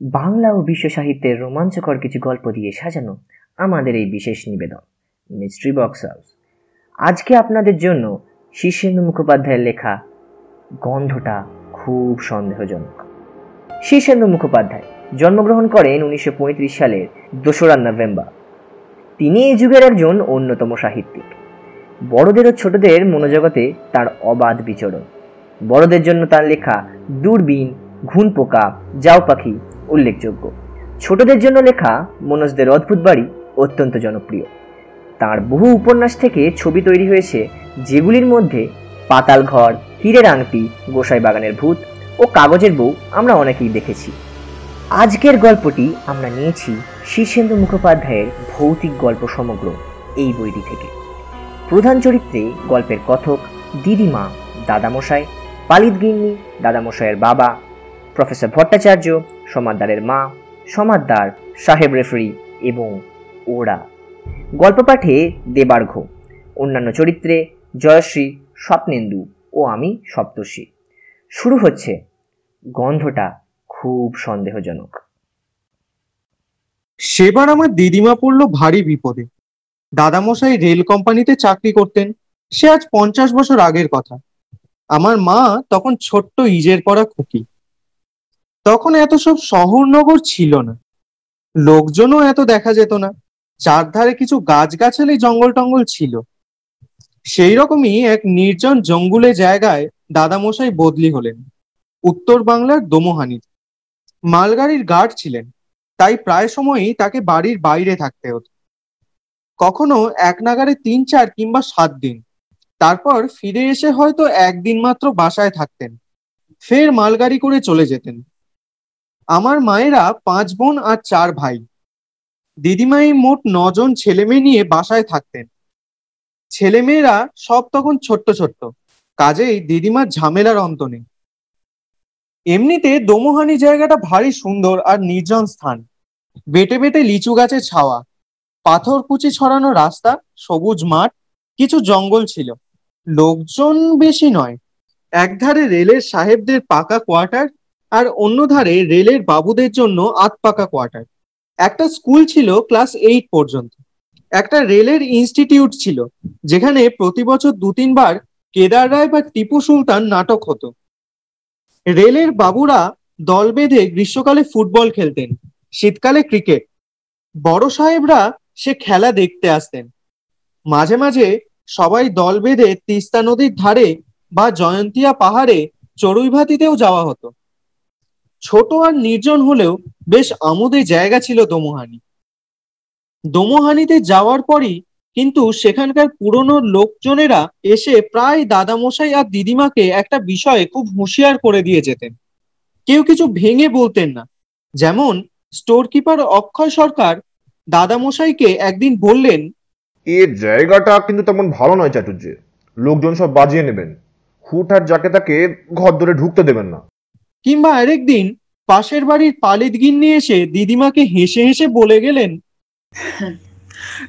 বাংলা ও বিশ্ব সাহিত্যের রোমাঞ্চকর কিছু গল্প দিয়ে সাজানো আমাদের এই বিশেষ নিবেদন মিস্ট্রি বক্স হাউস আজকে আপনাদের জন্য শীর্ষেন্দু মুখোপাধ্যায়ের লেখা গন্ধটা খুব সন্দেহজনক। শীর্ষেন্দু মুখোপাধ্যায় জন্মগ্রহণ করেন উনিশশো পঁয়ত্রিশ সালের দোসরা নভেম্বর। তিনি এই যুগের একজন অন্যতম সাহিত্যিক। বড়দের ও ছোটদের মনোজগতে তার অবাধ বিচরণ। বড়দের জন্য তার লেখা দূরবীন ঘুন পোকা যাও পাখি উল্লেখযোগ্য। ছোটদের জন্য লেখা মনোজদের অদ্ভুত বাড়ি অত্যন্ত জনপ্রিয়। তার বহু উপন্যাস থেকে ছবি তৈরি হয়েছে যেগুলির মধ্যে পাতাল ঘর, হীরের আংটি, গোসাই বাগানের ভূত ও কাগজের বউ আমরা অনেকেই দেখেছি। আজকের গল্পটি আমরা নিয়েছি শীর্ষেন্দু মুখোপাধ্যায়ের ভৌতিক গল্প সমগ্র এই বইটি থেকে। প্রধান চরিত্রে গল্পের কথক দিদিমা দাদামশাই, পালিত গিন্নি দাদামশাইয়ের বাবা, প্রফেসর ভট্টাচার্য সমাদদারের মা সমাদদার সাহেব রেফারি এবং ওরা। গল্প পাঠে দেবার্ঘ। অন্যান্য চরিত্রে জয়শ্রী, স্বপ্নেন্দু ও আমি সপ্তর্ষি। শুরু হচ্ছে গন্ধটা খুব সন্দেহজনক। সেবার আমার দিদিমা পড়ল ভারী বিপদে। দাদামশাই রেল কোম্পানিতে চাকরি করতেন, সে আজ পঞ্চাশ বছর আগের কথা। আমার মা তখন ছোট্ট ইজের পড়া খুকি। তখন এত সব শহরনগর ছিল না। লোকজনও এত দেখা যেত না। চারধারে কিছু গাছগাছালি জঙ্গল টঙ্গল ছিল। সেই রকমই এক নির্জন জঙ্গুলে জায়গায় দাদামশাই বদলি হলেন। উত্তর বাংলার দোমোহানিতে মালগাড়ির গার্ড ছিলেন। তাই প্রায় সময়ই তাকে বাড়ির বাইরে থাকতে হতো। কখনো এক নাগারে তিন, চার কিংবা সাত দিন। তারপর ফিরে এসে হয়তো একদিন মাত্র বাসায় থাকতেন। ফের মালগাড়ি করে চলে যেতেন। আমার মায়েরা পাঁচ বোন আর চার ভাই। দিদিমাই মোট নজন ছেলেমেয়ে নিয়ে বাসায় থাকতেন। ছেলেমেয়েরা সব তখন ছোট্ট ছোট্ট, কাজেই দিদিমার ঝামেলার অন্ত নেই। এমনিতে দোমোহানি জায়গাটা ভারী সুন্দর আর নির্জন স্থান। বেটে বেটে লিচু গাছের ছাওয়া, পাথর কুচি ছড়ানো রাস্তা, সবুজ মাঠ, কিছু জঙ্গল ছিল। লোকজন বেশি নয়, একধারে রেলের সাহেবদের পাকা কোয়ার্টার আর অন্য ধারে রেলের বাবুদের জন্য আত পাকা কোয়ার্টার। একটা স্কুল ছিল ক্লাস এইট পর্যন্ত। একটা রেলের ইনস্টিটিউট ছিল, যেখানে প্রতি বছর দু তিনবার কেদার রায় বা টিপু সুলতান নাটক হতো। রেলের বাবুরা দল বেঁধে গ্রীষ্মকালে ফুটবল খেলতেন, শীতকালে ক্রিকেট। বড় সাহেবরা সে খেলা দেখতে আসতেন। মাঝে মাঝে সবাই দল বেঁধে তিস্তা নদীর ধারে বা জয়ন্তিয়া পাহাড়ে চড়ুইভাতিতেও যাওয়া হতো। ছোট আর নির্জন হলেও বেশ আমোদে জায়গা ছিল দোমোহানি। দোমোহানিতে যাওয়ার পরই কিন্তু সেখানকার পুরনো লোকজনেরা এসে প্রায় দাদামশাই আর দিদিমাকে একটা বিষয়ে খুব হুঁশিয়ার করে দিয়ে যেতেন। কেউ কিছু ভেঙে বলতেন না। যেমন স্টোর কিপার অক্ষয় সরকার দাদামশাইকে একদিন বললেন, এর জায়গাটা কিন্তু তেমন ভালো নয় চাটুর্যে লোকজন সব বাজিয়ে নেবেন। হুটহাট যাকে তাকে ঘর ধরে ঢুকতে দেবেন না। কিংবা আরেকদিন পাশের বাড়ির পালিত গিন্নি এসে দিদিমাকে হেসে হেসে বলে গেলেন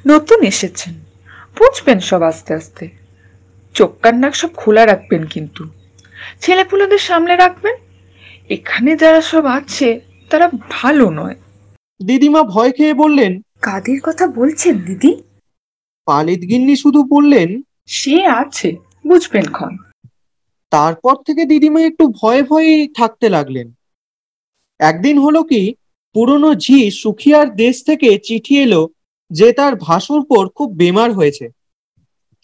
নতুন এসেছেন। বুঝবেন সব আস্তে আস্তে। চোখ কান নাক সব খোলা রাখবেন কিন্তু। ছেলেপুলেদের সামলে রাখবেন? এখানে যারা সব আছে তারা ভালো নয়। দিদিমা ভয় খেয়ে বললেন কাদের কথা বলছেন দিদি? পালিত গিন্নি শুধু বললেন সে আছে বুঝবেন ক্ষণ। তারপর থেকে দিদিমা একটু ভয়ে ভয়ে থাকতে লাগলেন। একদিন হলো কি পুরনো ঝি সুখিয়ার দেশ থেকে চিঠি এলো যে তার ভাসুরপর খুব বেমার হয়েছে।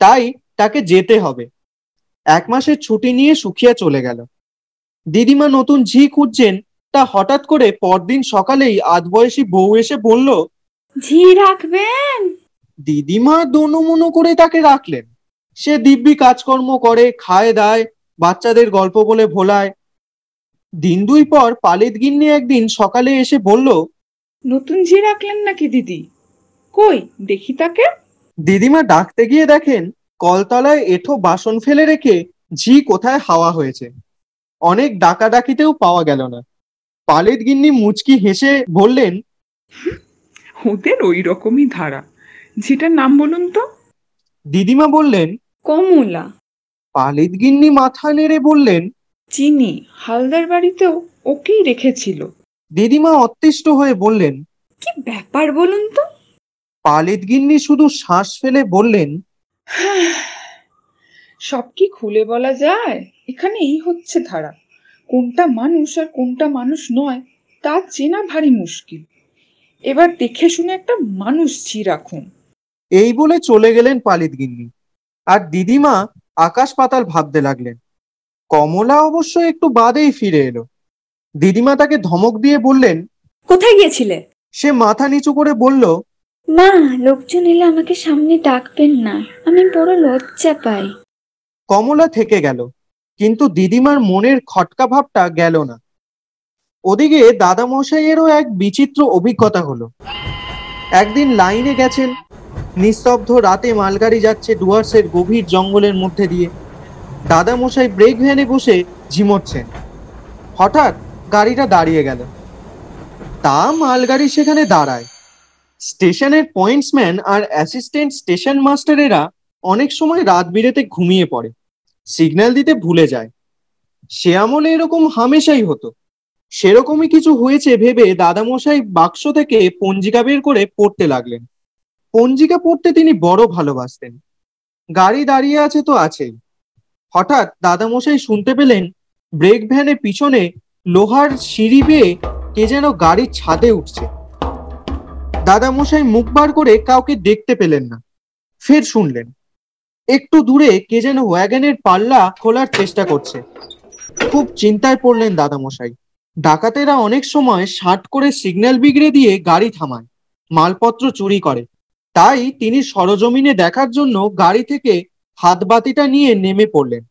তাই তাকে যেতে হবে। এক মাসের ছুটি নিয়ে সুখিয়া চলে গেল। দিদিমা নতুন ঝি খুঁজছেন তা হঠাৎ করে পরদিন সকালেই আধ বয়সী বউ এসে বলল ঝি রাখবেন? দিদিমা দোনো করে তাকে রাখলেন। সে দিব্যি কাজকর্ম করে খায় দায় বাচ্চাদের গল্প বলে ভোলায়। দিন দুই পর পালিত গিন্নি একদিন সকালে এসে বলল নতুন ঝি রাখলেন নাকি দিদি? কই দেখি তাকে। দিদিমা ডাকতে গিয়ে দেখেন কলতলায় এঠো বাসন ফেলে রেখে ঝি কোথায় হাওয়া হয়েছে। অনেক ডাকাডাকিতেও পাওয়া গেল না। পালিত গিন্নি মুচকি হেসে বললেন ওদের ওই রকমই ধারা। ঝিটার নাম বলুন তো। দিদিমা বললেন কমলা। পালিত গিন্নি মাথা নেড়ে বললেন চিনি হালদার বাড়িতেও ওকেই রেখেছিল। দিদিমা অতিষ্ঠ হয়ে বললেন কি ব্যাপার বলুন তো? পালিত গিন্নি শুধু শ্বাস ফেলে বললেন সব কি খুলে বলা যায়? এখানে এই হচ্ছে ধারা। কোনটা মানুষ আর কোনটা মানুষ নয় তা চেনা ভারী মুশকিল। এবার দেখে শুনে একটা মানুষ জি রাখুন। এই বলে চলে গেলেন পালিত গিন্নি। আর দিদিমা আকাশ পাতাল ভাবতে লাগলেন। কমলা অবশ্য একটু বাদেই ফিরে এলো। দিদিমা তাকে ধমক দিয়ে বললেন কোথায় গিয়েছিলে? সে মাথা নিচু করে বলল মা লোকজন এলে আমাকে সামনে ডাকবেন না। আমি বড় লজ্জা পাই। কমলা থেকে গেল কিন্তু দিদিমার মনের খটকা ভাবটা গেল না। ওদিকে দাদামশাইয়েরও এক বিচিত্র অভিজ্ঞতা হলো। একদিন লাইনে গেছেন নিস্তব্ধ রাতে মালগাড়ি যাচ্ছে ডুয়ার্সের গভীর জঙ্গলের মধ্যে দিয়ে। দাদামশাই ব্রেক ভ্যানে বসে ঝিমোচ্ছেন। হঠাৎ গাড়িটা দাঁড়িয়ে গেল। তা মালগাড়ি সেখানে দাঁড়ায়। স্টেশনের পয়েন্টসম্যান আর অ্যাসিস্ট্যান্ট স্টেশন মাস্টারেরা অনেক সময় রাত বিরেতে ঘুমিয়ে পড়ে। সিগন্যাল দিতে ভুলে যায়। সে আমলে এরকম হামেশাই হতো। সেরকমই কিছু হয়েছে ভেবে দাদামশাই বাক্স থেকে পঞ্জিকা বের করে পড়তে লাগলেন। পঞ্জিকা পড়তে তিনি বড় ভালোবাসতেন। গাড়ি দাঁড়িয়ে আছে তো আছেই হঠাৎ দাদামশাই শুনতে পেলেন ব্রেক ভ্যানের পিছনে লোহার সিঁড়ি বেয়ে কে যেন গাড়ির ছাদে উঠছে। দাদামশাই মুখ বার করে কাউকে দেখতে পেলেন না। ফের শুনলেন। একটু দূরে কে যেন ওয়াগনের পাল্লা খোলার চেষ্টা করছে। খুব চিন্তায় পড়লেন দাদামশাই। ডাকাতেরা অনেক সময় ষাট করে সিগন্যাল বিগড়ে দিয়ে গাড়ি থামায়। মালপত্র চুরি করে। তাই তিনি সরজমিনে দেখার জন্য গাড়ি থেকে হাতবাতিটা নিয়ে নেমে পড়লেন।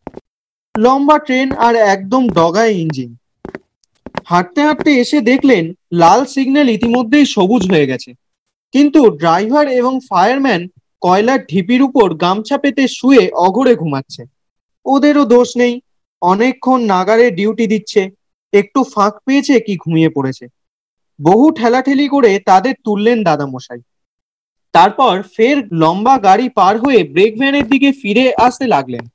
লম্বা ট্রেন আর একদম ডগায় ইঞ্জিন। হাঁটতে হাঁটতে এসে দেখলেন লাল সিগন্যাল ইতিমধ্যেই সবুজ হয়ে গেছে। কিন্তু ড্রাইভার এবং ফায়ারম্যান কয়লার ঢিপির উপর গামছা পেতে শুয়ে অঘরে ঘুমাচ্ছে। ওদেরও দোষ নেই, অনেকক্ষণ নাগারে ডিউটি দিচ্ছে, একটু ফাঁক পেয়েছে কি ঘুমিয়ে পড়েছে। বহু ঠেলাঠেলি করে তাদের তুললেন দাদামশাই। তারপর ফের লম্বা গাড়ি পার হয়ে ব্রেক ভ্যানের দিকে ফিরে আসতে লাগলেন।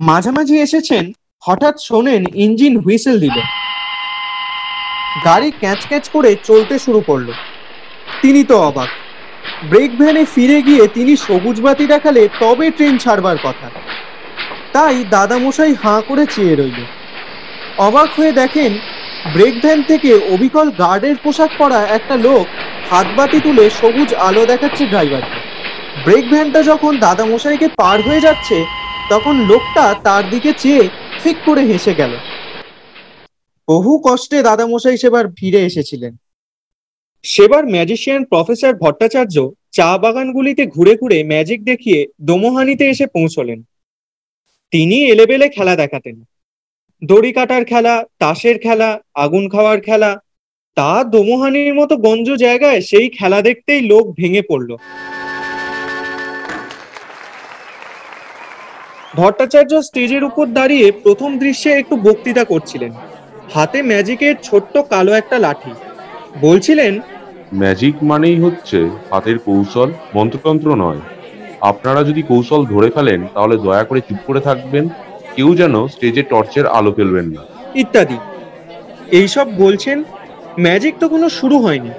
মাঝামাঝি এসেছেন, হঠাৎ শোনেন ইঞ্জিন হুইসেল দিল। গাড়ি ক্যাচ ক্যাচ করে চলতে শুরু করল। তিনি তো অবাক। ব্রেক ভ্যানে ফিরে গিয়ে তিনি সবুজ বাতি দেখালে তবে ট্রেন ছাড়বার কথা। তাই দাদামশাই হাঁ করে চেয়ে রইল। অবাক হয়ে দেখেন ব্রেক ভ্যান থেকে অবিকল গার্ডের পোশাক পরা একটা লোক হাতবাতি তুলে সবুজ আলো দেখাচ্ছে ড্রাইভারকে। ব্রেক ভ্যানটা যখন দাদামশাইকে পার হয়ে যাচ্ছে, তখন লোকটা তার দিকে চেয়ে ঠিক করে হেসে গেল। বহু কষ্টে দাদামশাই সেবার ফিরে এসেছিলেন। সেবার ম্যাজিশিয়ান প্রফেসর ভট্টাচার্য চা বাগানগুলিতে ঘুরে ঘুরে ম্যাজিক দেখিয়ে দোমোহানিতে এসে পৌঁছলেন। তিনি এলেবেলে খেলা দেখাতেন। দড়ি কাটার খেলা, তাসের খেলা, আগুন খাওয়ার খেলা তা দোমোহানির মতো গঞ্জ জায়গায় সেই খেলা দেখতেই লোক ভেঙে পড়ল। ভট্টাচার্য স্টেজের উপর দাঁড়িয়ে প্রথম দৃশ্যে একটু বক্তৃতা করছিলেন। হাতে ম্যাজিকের ছোট্ট কালো একটা লাঠি। বলছিলেন ম্যাজিক মানেই হচ্ছে হাতের কৌশল মন্ত্রতন্ত্র নয়। আপনারা যদি কৌশল ধরে ফেলেন তাহলে দয়া করে চুপ করে থাকবেন। কেউ যেন স্টেজে টর্চের আলো ফেলবেন না। ইত্যাদি। এইসব বলছেন ম্যাজিক তো কোনো শুরু হয়নি।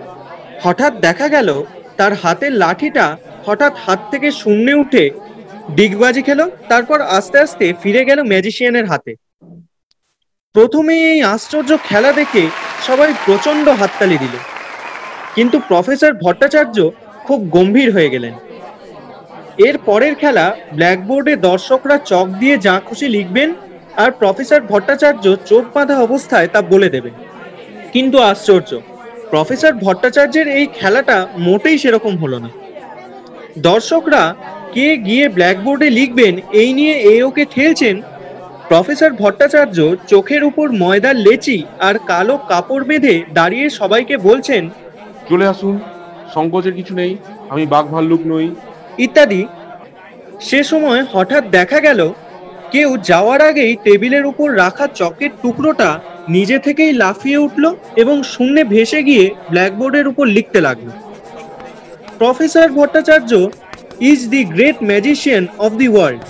হঠাৎ দেখা গেল, তার হাতের লাঠিটা হঠাৎ হাত থেকে শূন্যে উঠে ডিগবাজি খেলো, তারপর আস্তে আস্তে ফিরে গেল ম্যাজিশিয়ানের হাতে। প্রথমে এই আশ্চর্য খেলা দেখে সবাই প্রচণ্ড হাততালি দিল। কিন্তু প্রফেসর ভট্টাচার্য খুব গম্ভীর হয়ে গেলেন। এর পরের খেলা ব্ল্যাকবোর্ডে দর্শকরা চক দিয়ে যা খুশি লিখবেন আর প্রফেসর ভট্টাচার্য চোখ বাঁধা অবস্থায় তা বলে দেবেন। কিন্তু আশ্চর্য। প্রফেসর ভট্টাচার্যের এই খেলাটা মোটেই সেরকম হলো না। দর্শকরা কে গিয়ে ব্ল্যাকবোর্ডে লিখবেন এই নিয়ে এ ওকে ঠেলছেন প্রফেসর ভট্টাচার্য। চোখের উপর ময়দার লেচি আর কালো কাপড় বেঁধে দাঁড়িয়ে সবাইকে বলছেন চলে আসুন সংকোচের কিছু নেই আমি বাঘ ভাল্লুক নই। ইত্যাদি। সে সময় হঠাৎ দেখা গেল কেউ যাওয়ার আগেই টেবিলের উপর রাখা চকের টুকরোটা নিজে থেকেই লাফিয়ে উঠল এবং শূন্যে ভেসে গিয়ে ব্ল্যাকবোর্ডের উপর লিখতে লাগল। Professor Bhattacharya is the great magician of the world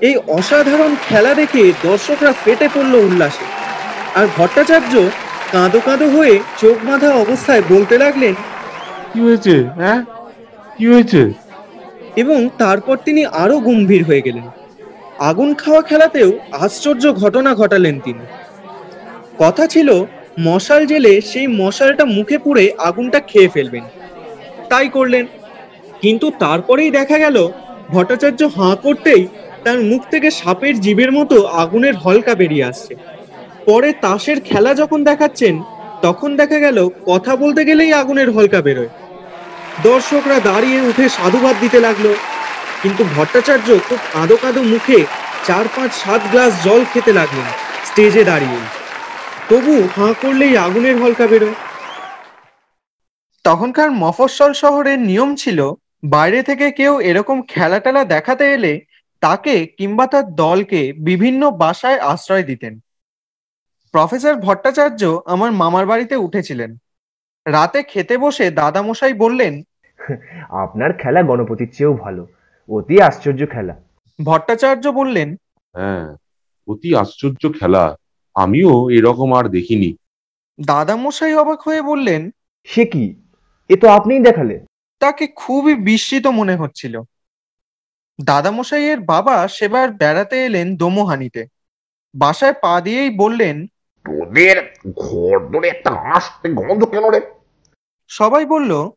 এই অসাধারণ খেলা দেখে দর্শকরা ফেটে পড়ল উল্লাসে। আর ভট্টাচার্য কাঁদো কাঁদো হয়ে চোখ বাঁধা অবস্থায় বলতে লাগলেন কি হয়েছে হ্যাঁ? কি হয়েছে? এবং তারপর তিনি আরও গম্ভীর হয়ে গেলেন। আগুন খাওয়া খেলাতেও আশ্চর্য ঘটনা ঘটালেন তিনি। কথা ছিল, মশাল জেলে সেই মশালটা মুখে পুড়ে আগুনটা খেয়ে ফেলবেন। তাই করলেন। কিন্তু তারপরেই দেখা গেল, ভট্টাচার্য হাঁ করতেই তার মুখ থেকে সাপের জীবের মতো আগুনের হলকা বেরিয়ে আসছে। পরে তাসের খেলা যখন দেখাচ্ছেন, তখন দেখা গেল, কথা বলতে গেলেই আগুনের হলকা বেরোয়। দর্শকরা দাঁড়িয়ে উঠে সাধুবাদ দিতে লাগল। কিন্তু ভট্টাচার্য খুব কাঁদো কাঁদো মুখে চার পাঁচ সাত গ্লাস জল খেতে লাগলেন, স্টেজে দাঁড়িয়ে তবু হাঁ করলেই আগুনের হলকা বেরোয়। তখনকার মফস্বল শহরের নিয়ম ছিল বাইরে থেকে কেউ এরকম খেলা টেলা দেখাতে এলে তাকে কিংবা তার দলকে বিভিন্ন বাসায় আশ্রয় দিতেন। প্রফেসর ভট্টাচার্য আমার মামার বাড়িতে উঠেছিলেন। রাতে খেতে বসে দাদামশাই বললেন আপনার খেলা গণপতির চেয়েও ভালো অতি আশ্চর্য খেলা। ভট্টাচার্য বললেন হ্যাঁ অতি আশ্চর্য খেলা। আমিও এরকম আর দেখিনি। দাদামশাই অবাক হয়ে বললেন সে কি? এ তো আপনিই দেখালে তাকে খুবই বিস্মিত মনে হচ্ছিল। দাদামশাইয়ের বাবা সেবার বেড়াতে এলেন দোমোহানিতে। বাসায় পা দিয়েই বললেন তোদের ঘর ধরে একটা আসতে গন্ধ কেন রে? সবাই বলল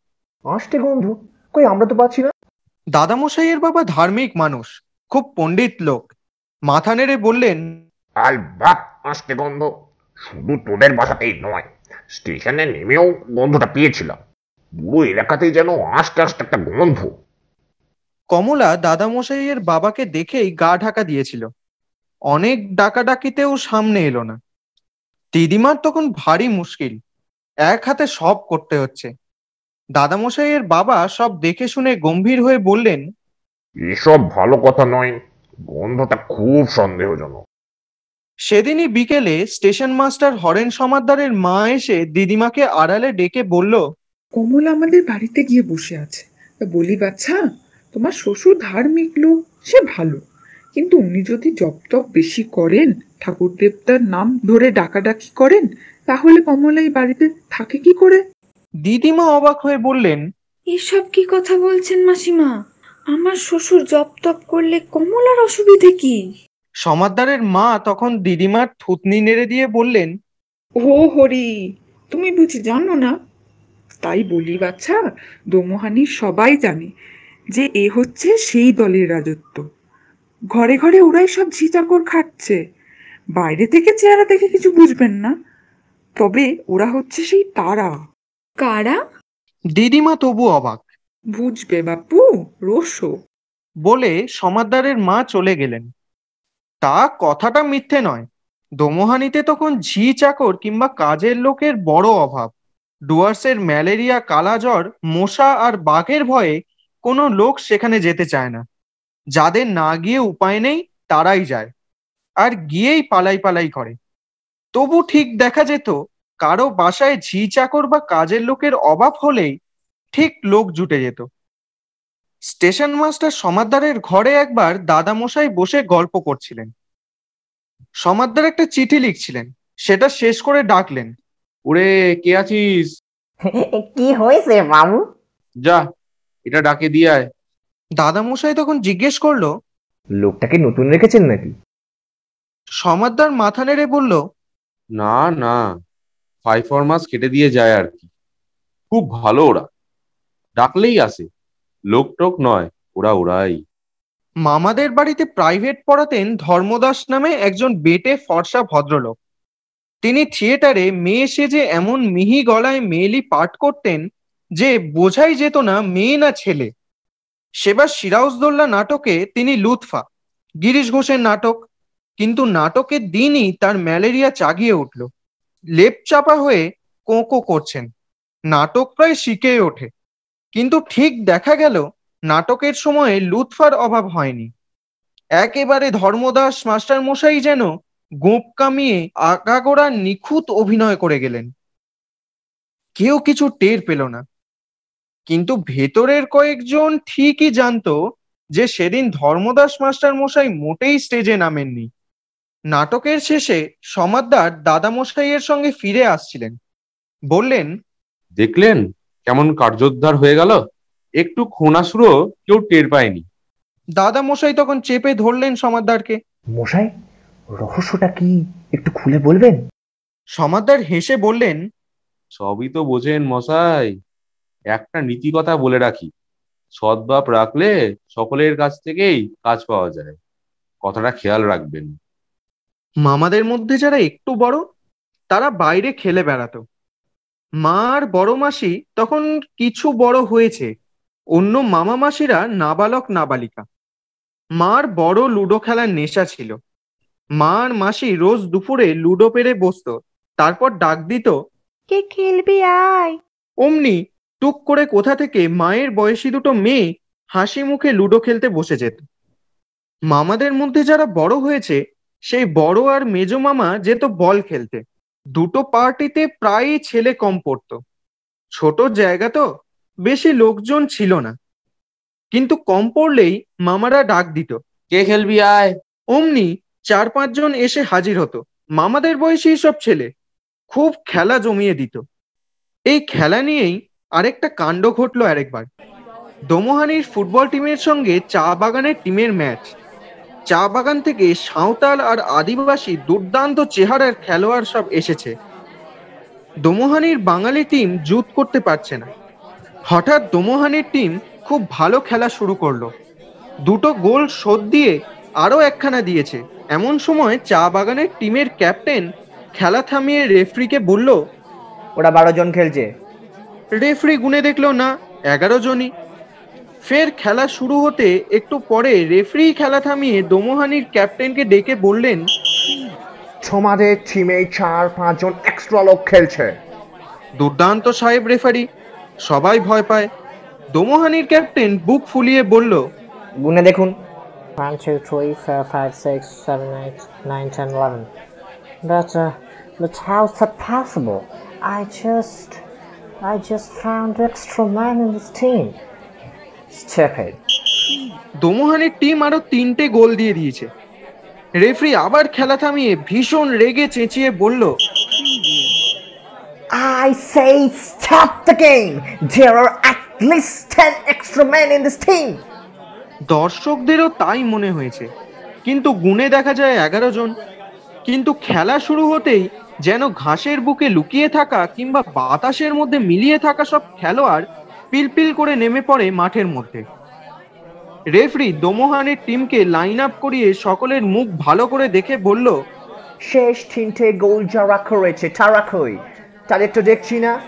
আষ্টে গন্ধ? কই আমরা তো পাচ্ছি না। দাদামশাইয়ের বাবা ধার্মিক মানুষ খুব পণ্ডিত লোক। মাথা নেড়ে বললেন আলবাত আসতে গন্ধ। শুধু তোদের বাসাতেই নয় স্টেশনে নেমেও গন্ধটা পেয়েছিলাম। পুরো এলাকাতেই যেন আস্তে আস্তে একটা গন্ধ। কমলা দাদামশাইয়ের বাবাকে দেখেই গা ঢাকা দিয়েছিল। অনেক ডাকাডাকিতেও সামনে এলো না। দিদিমার তখন ভারী মুশকিল এক হাতে সব করতে হচ্ছে। দাদামশাইয়ের বাবা সব দেখে শুনে গম্ভীর হয়ে বললেন এসব ভালো কথা নয় গন্ধটা খুব সন্দেহজনক। সেদিনই বিকেলে স্টেশন মাস্টার হরেন সমাদ্দারের মা এসে দিদিমাকে আড়ালে ডেকে বলল কমল আমাদের বাড়িতে গিয়ে বসে আছে। তা বলি বাচ্চা তোমার শ্বশুর ধার্মিক লোক সে ভালো। কিন্তু উনি যদি জপ তপ বেশি করেন ঠাকুর দেবতার নাম ধরে ডাকাডাকি করেন তাহলে কমলা এই বাড়িতে থাকে কি করে? দিদিমা অবাক হয়ে বললেন এসব কি কথা বলছেন মাসিমা? আমার শ্বশুর জপ তপ করলে কমলার অসুবিধে কি? সমাদ্দারের মা তখন দিদিমার থুতনি নেড়ে দিয়ে বললেন ও হরি তুমি বুঝি জানো না? তাই বলি বাচ্চা দোমোহানি সবাই জানে যে এ হচ্ছে সেই দলের রাজত্ব। ঘরে ঘরে ওরাই সব ঝিচাকর খাচ্ছে বাইরে থেকে চেহারা দেখে কিছু বুঝবেন না। তবে ওরা হচ্ছে সেই তারা। কারা? দিদিমা তবু অবাক। বুঝবে বাপু রোশো বলে সমাদ্দারের মা চলে গেলেন। তা কথাটা মিথ্যে নয়। দোমোহানিতে তখন ঝি চাকর কিংবা কাজের লোকের বড় অভাব। ডুয়ার্সের ম্যালেরিয়া, কালাজ্বর, মশা আর বাঘের ভয়ে কোনো লোক সেখানে যেতে চায় না। যাদের না গিয়ে উপায় নেই, তারাই যায়। আর গিয়েই পালাই পালাই করে। তবু ঠিক দেখা যেত, কারও বাসায় ঝি চাকর বা কাজের লোকের অভাব হলেই ঠিক লোক জুটে যেত। স্টেশন মাস্টার সমাদ্দারের ঘরে একবার দাদামশাই বসে গল্প করছিলেন। সমাদ্দার একটা চিঠি লিখছিলেন। সেটা শেষ করে ডাকলেন। ওরে কে আছিস? কি হয়েছে বাবু যা এটা ডাকে দিয়ে আয়। দাদামশাই তখন জিজ্ঞেস করল লোকটাকে নতুন রেখেছেন নাকি? সমাদ্দার মাথা নেড়ে বলল না না ফাইভ ফরমাস কেটে দিয়ে যায় আর কি। খুব ভালো ওরা। ডাকলেই আসে। লোক টোক নয়, ওরা ওরাই। মামাদের বাড়িতে প্রাইভেট পড়াতেন ধর্মদাস নামে একজন বেটে ফর্সা ভদ্রলোক। তিনি থিয়েটারে মেয়ে সেজে এমন মিহি গলায় মেয়েলি পাঠ করতেন যে বোঝাই যেত না মেয়ে না ছেলে। সেবার সিরাউজদোল্লা নাটকে তিনি লুৎফা, গিরিশ ঘোষের নাটক, কিন্তু নাটকের দিনই তার ম্যালেরিয়া চাগিয়ে উঠল। লেপ চাপা হয়ে কোঁকো করছেন। নাটক প্রায় শিখে ওঠে। কিন্তু ঠিক দেখা গেল নাটকের সময়ে লুৎফার অভাব হয়নি। একেবারে ধর্মদাস মাস্টার মশাই যেন গোপ কামিয়ে আগাগোড়া নিখুঁত অভিনয় করে গেলেন। কেউ কিছু টের পেল না। কিন্তু ভেতরের কয়েকজন ঠিকই জানতো যে সেদিন ধর্মদাস মাস্টার মশাই মোটেই স্টেজে নামেননি। নাটকের শেষে সমাদদার দাদামশাইয়ের সঙ্গে ফিরে আসছিলেন। বললেন, দেখলেন? কেমন কার্যোদ্ধার হয়ে গেল? একটু খোনাসুরো কেউ টের পায়নি। দাদা মশাই তখন চেপে ধরলেন সমাদদারকে। মশাই রহস্যটা কি একটু খুলে বলবেন? সমাদদার হেসে বললেন সবই তো বোঝেন মশাই। একটা নীতি কথা বলে রাখি সদ্বাপ রাখলে সকলের কাছ থেকেই কাজ পাওয়া যায়। কথাটা খেয়াল রাখবেন। মামাদের মধ্যে যারা একটু বড় তারা বাইরে খেলে বেড়াতো। মা আর বড় মাসি তখন কিছু বড় হয়েছে। অন্য মামা মাসিরা নাবালক নাবালিকা। মার বড় লুডো খেলার নেশা ছিল। মার মাসি রোজ দুপুরে লুডো পেরে বসতো তারপর ডাক দিত কে খেলবি আয়? অমনি টুক করে কোথা থেকে মায়ের বয়সী দুটো মেয়ে হাসি মুখে লুডো খেলতে বসে যেত। মামাদের মধ্যে যারা বড় হয়েছে সেই বড় আর মেজো মামা যেত বল খেলতে। দুটো পার্টিতে প্রায়ই ছেলে কম পড়তো। ছোট জায়গা তো বেশি লোকজন ছিল না। কিন্তু কম পড়লেই মামারা ডাক দিত, কে খেলবি আয়? অমনি চার পাঁচজন এসে হাজির হতো। মামাদের বয়সী সব ছেলে খুব খেলা জমিয়ে দিত। এই খেলা নিয়েই আরেকটা কাণ্ড ঘটলো আরেকবার। দোমোহানির ফুটবল টিমের সঙ্গে চা বাগানের টিমের ম্যাচ। চা বাগান থেকে সাঁওতাল আর আদিবাসী দুর্দান্ত চেহারার খেলোয়াড় সব এসেছে। দোমোহানির বাঙালি টিম জুত করতে পারছে না। হঠাৎ দোমোহানির টিম খুব ভালো খেলা শুরু করল। দুটো গোল শোধ দিয়ে আরও একখানা দিয়েছে। এমন সময় চা বাগানের টিমের ক্যাপ্টেন খেলা থামিয়ে রেফরিকে বলল ওরা বারো জন খেলছে। রেফরি গুনে দেখল না এগারো জনই। ফের খেলা শুরু হতে একটু পরে রেফারি খেলা থামিয়ে দমোহানির ক্যাপ্টেনকে ডেকে বললেন তোমাদের টিমে চার পাঁচজন এক্সট্রা লোক খেলছে। দুর্দান্ত সাহেব রেফারি সবাই ভয় পায়। দমোহানির ক্যাপ্টেন বুক ফুলিয়ে বলল গুনে দেখুন। I just found extra man in this team. দোমোহানির টিম আরও তিনটে গোল দিয়ে দিয়েছে রেফরি আবার খেলা থামিয়ে ভীষণ রেগে চেঁচিয়ে বলল I say stop the game. There are at least 10 extra men in this team. দর্শকদেরও তাই মনে হয়েছে কিন্তু গুণে দেখা যায় এগারো জন কিন্তু খেলা শুরু হতেই যেন ঘাসের বুকে লুকিয়ে থাকা কিংবা বাতাসের মধ্যে মিলিয়ে থাকা সব খেলোয়াড় পিলপিল করে নেমে পড়ে মাঠের মধ্যে। রেফরি দোমোহানের টিমকে লাইন আপ করিয়ে সকলের মুখ ভালো করে দেখে বলল শেষ তিনটে গোল যারা করেছে তারা কই? তাদের তো দেখছি না।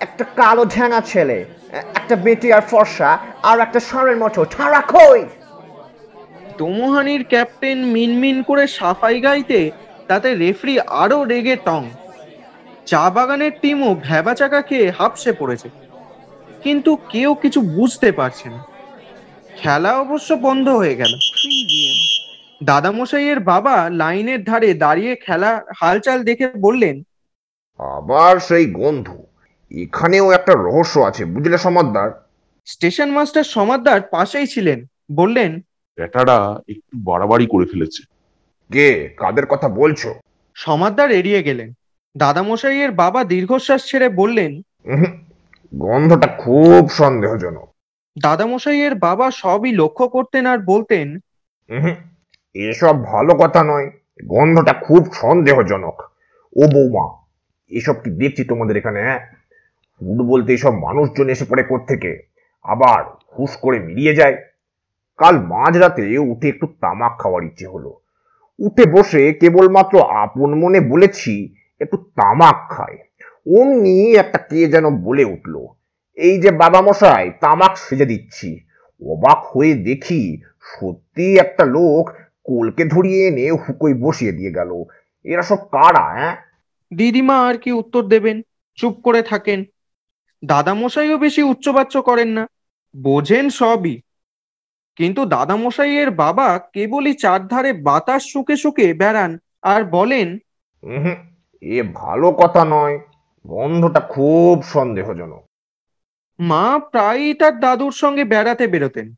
একটা কালো ঢ্যাঙা ছেলে একটা বেটি আর ফর্সা আর একটা ষাঁড়ের মতো তারা কই? দোমোহানির ক্যাপ্টেন মিনমিন করে সাফাই গাইতে তাতে রেফরি আরও রেগে টং। চা বাগানের টিমও ভ্যাবাচাকা খেয়ে হাঁপসে পড়েছে। কিন্তু কেউ কিছু বুঝতে পারছে না। খেলা অবশ্য বন্ধ হয়ে গেল। দাদামশাইয়ের বাবা লাইনের ধারে দাঁড়িয়ে খেলা হালচাল দেখে বললেন আবার সেই গন্ধ। এখানেও একটা রহস্য আছে বুঝলে সমাদদার? স্টেশন মাস্টার সমাদদার পাশেই ছিলেন বললেন ব্যাটারা একটু বাড়াবাড়ি করে ফেলেছে। কে? কাদের কথা বলছো? সমাদদার এড়িয়ে গেলেন। দাদামশাইয়ের বাবা দীর্ঘশ্বাস ছেড়ে বললেন গন্ধটা খুব সন্দেহজনক। দাদামশাইয়ের বাবা সবই লক্ষ্য করতেন আর বলতেন এসব ভালো কথা নয় গন্ধটা খুব সন্দেহজনক। ও বৌমা এসব কি দেখছি তোমাদের এখানে হ্যাঁ? বলতে এসব মানুষজন এসে পড়ে থেকে আবার হুস করে মিলিয়ে যায়। কাল মাঝরাতে উঠে একটু তামাক খাওয়ার ইচ্ছে হলো। উঠে বসে কেবলমাত্র আপন মনে বলেছি একটু তামাক খায়। অমনি একটা কে যেন বলে উঠল এই যে বাবা মশাই তামাক সেজে দিচ্ছি। অবাক হয়ে দেখি সত্যি একটা লোক কোলকে ধরিয়ে এনে হুকোই বসিয়ে দিয়ে গেল। এরা সব কারা হ্যাঁ দিদিমা আর কি উত্তর দেবেন? চুপ করে থাকেন। দাদামশাইও বেশি উচ্চবাচ্য করেন না। বোঝেন সবই। কিন্তু দাদামশাইয়ের বাবা কেবলই চারধারে বাতাস শুকে শুকে বেড়ান আর বলেন এ ভালো কথা নয়। গন্ধটা খুব সন্দেহজনক। মা প্রায়ই তার দাদুর সঙ্গে বেড়াতে বেরোতেন।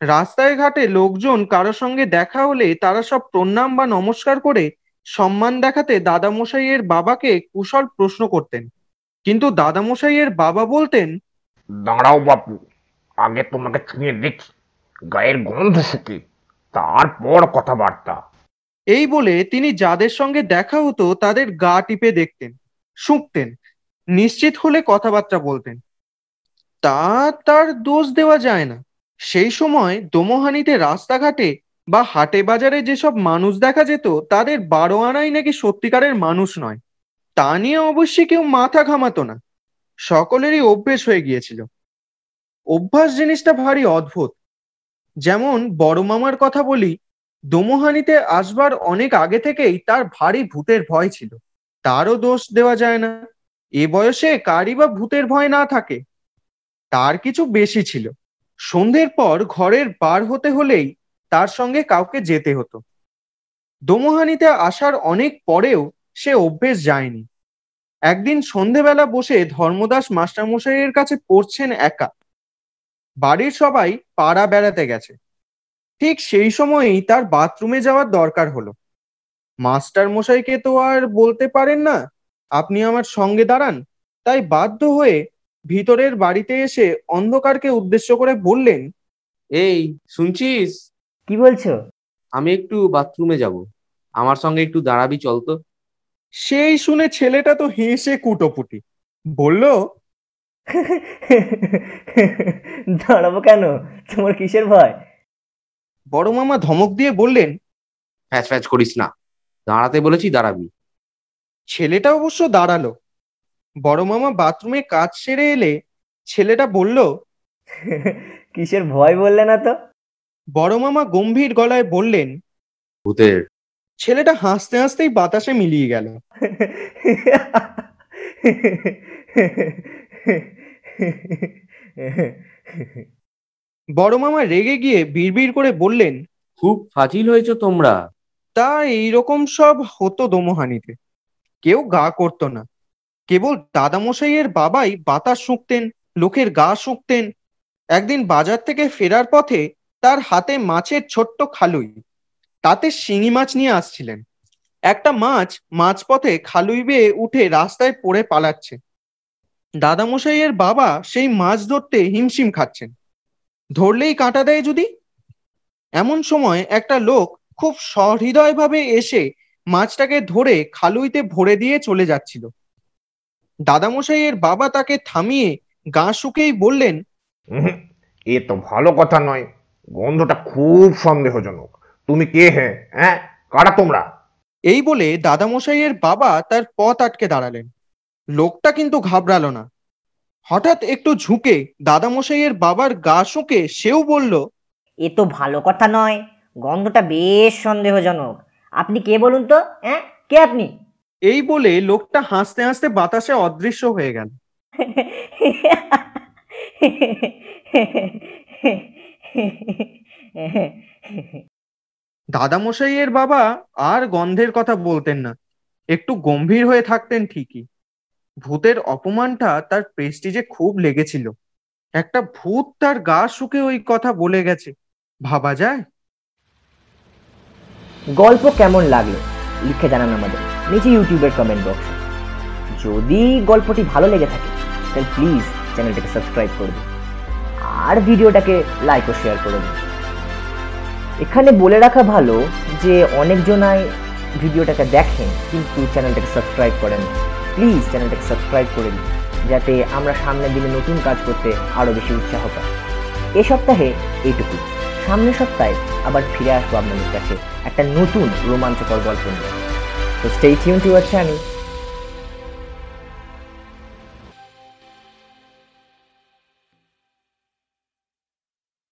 রাস্তায় ঘাটে লোকজন কারোর সঙ্গে দেখা হলে তারা সব প্রণাম বা নমস্কার করে সম্মান দেখাতে দাদামশাইয়ের বাবাকে কুশল প্রশ্ন করতেন। কিন্তু দাদামশাইয়ের বাবা বলতেন দাঁড়াও বাপু আগে তোমাকে ছুঁয়ে দেখি গায়ের গন্ধ শুকে তারপর কথাবার্তা। এই বলে তিনি যাদের সঙ্গে দেখা হতো তাদের গা টিপে দেখতেন। শুঁকতেন, নিশ্চিত হলে কথাবার্তা বলতেন। তা তার দোষ দেওয়া যায় না। সেই সময় দোমোহানিতে রাস্তাঘাটে বা হাটে বাজারে যেসব মানুষ দেখা যেত, তাদের বারো আনাই নাকি সত্যিকারের মানুষ নয়। তা নিয়ে অবশ্যই কেউ মাথা ঘামাতো না। সকলেরই অভ্যেস হয়ে গিয়েছিল। অভ্যাস জিনিসটা ভারী অদ্ভুত। যেমন বড় মামার কথা বলি, দোমোহানিতে আসবার অনেক আগে থেকেই তার ভারী ভূতের ভয় ছিল। তারও দোষ দেওয়া যায় না। এ বয়সে কারই বা ভূতের ভয় না থাকে। তার কিছু বেশি ছিল। সন্ধ্যের পর ঘরের পার হতে হলেই তার সঙ্গে কাউকে যেতে হতো। দোমোহানিতে আসার অনেক পরেও সে অভ্যেস যায়নি। একদিন সন্ধেবেলা বসে ধর্মদাস মাস্টারমশাইয়ের কাছে পড়ছেন একা। বাড়ির সবাই পাড়া বেড়াতে গেছে। ঠিক সেই সময়ই তার বাথরুমে যাওয়ার দরকার হলো। মাস্টার মশাইকে তো আর বলতে পারেন না। আপনি আমার সঙ্গে দাঁড়ান। তাই বাধ্য হয়ে ভিতরের বাড়িতে এসে অন্ধকারকে উদ্দেশ্য করে বললেন এই শুনছিস? কি বলছো? আমি একটু বাথরুমে যাব। আমার সঙ্গে একটু দাঁড়াবি চল তো। সেই শুনে ছেলেটা তো হেসে কুটোপুটি। বলল দাঁড়াবো কেন? তোমার কিসের ভয়? বড় মামা ধমক দিয়ে বললেন ফ্যাচ ফ্যাচ করিস না। দাঁড়াতে বলেছি দাঁড়াবি। ছেলেটা অবশ্য দাঁড়াল। বড় মামা বাথরুমে কাজ সেরে এলে ছেলেটা বলল কিসের ভয় বললে না তো? বড় মামা গম্ভীর গলায় বললেন ভূতের। ছেলেটা হাসতে হাসতেই বাতাসে মিলিয়ে গেল। বড় মামা রেগে গিয়ে বিড়বিড় করে বললেন খুব ফাজিল হয়েছো তোমরা। তা এইরকম সব হতো দোমোহানিতে। কেউ গা করতো না। কেবল দাদামশাইয়ের বাবাই বাতাস শুঁকতেন, লোকের গা শুঁকতেন। একদিন বাজার থেকে ফেরার পথে তার হাতে মাছের ছোট্ট খালুই। তাতে শিঙি মাছ নিয়ে আসছিলেন। একটা মাছ মাঝপথে খালুই বেয়ে উঠে রাস্তায় পড়ে পালাচ্ছে। দাদামশাইয়ের বাবা সেই মাছ ধরতে হিমশিম খাচ্ছেন। ধরলেই কাঁটা দেয় যদি? এমন সময় একটা লোক খুব সহৃদয়ভাবে এসে মাছটাকে ধরে খালুইতে ভরে দিয়ে চলে যাচ্ছিল। দাদামশাইয়ের বাবা তাকে থামিয়ে গা শুকেই বললেন এ তো ভালো কথা নয় গন্ধটা খুব সন্দেহজনক। তুমি কে হে হ্যাঁ? কারা তোমরা? এই বলে দাদামশাইয়ের বাবা তার পথ আটকে দাঁড়ালেন। লোকটা কিন্তু ঘাবড়ালো না। হঠাৎ একটু ঝুঁকে দাদামশাইয়ের বাবার গা শুকে সেও বলল এ তো ভালো কথা নয় গন্ধটা বেশ সন্দেহজনক। আপনি কে বলুন তো? হ্যাঁ? কে আপনি? এই বলে লোকটা হাসতে হাসতে বাতাসে অদৃশ্য হয়ে গেল। দাদামশাইয়ের বাবা আর গন্ধের কথা বলতেন না। একটু গম্ভীর হয়ে থাকতেন ঠিকই। ভূতের অপমানটা তার প্রেস্টিজে খুব লেগেছিল। একটা ভূত তার গা শুকে ওই কথা বলে গেছে। ভাবা যায়? গল্প কেমন লাগল? লিখে জানান আমাদের নিচে ইউটিউবের কমেন্ট বক্সে যদি গল্পটি ভালো লেগে থাকে তাহলে প্লিজ চ্যানেলটাকে সাবস্ক্রাইব করে দিন। আর ভিডিওটাকে লাইক ও শেয়ার করে দিন। এখানে বলে রাখা ভালো যে, অনেকজনাই ভিডিওটাকে দেখেন, কিন্তু চ্যানেলটাকে সাবস্ক্রাইব করেন প্লিজ চ্যানেলটাকে সাবস্ক্রাইব করে দিন, যাতে আমরা সামনের দিনে নতুন কাজ করতে আরও বেশি উৎসাহ পাই। এ সপ্তাহে এইটুকু সামনের সপ্তাহে আবার ফিরে আসব আপনাদের কাছে একটা নতুন রোমাঞ্চকর গল্প নিয়ে। তো স্টেই টিউন হচ্ছে আমি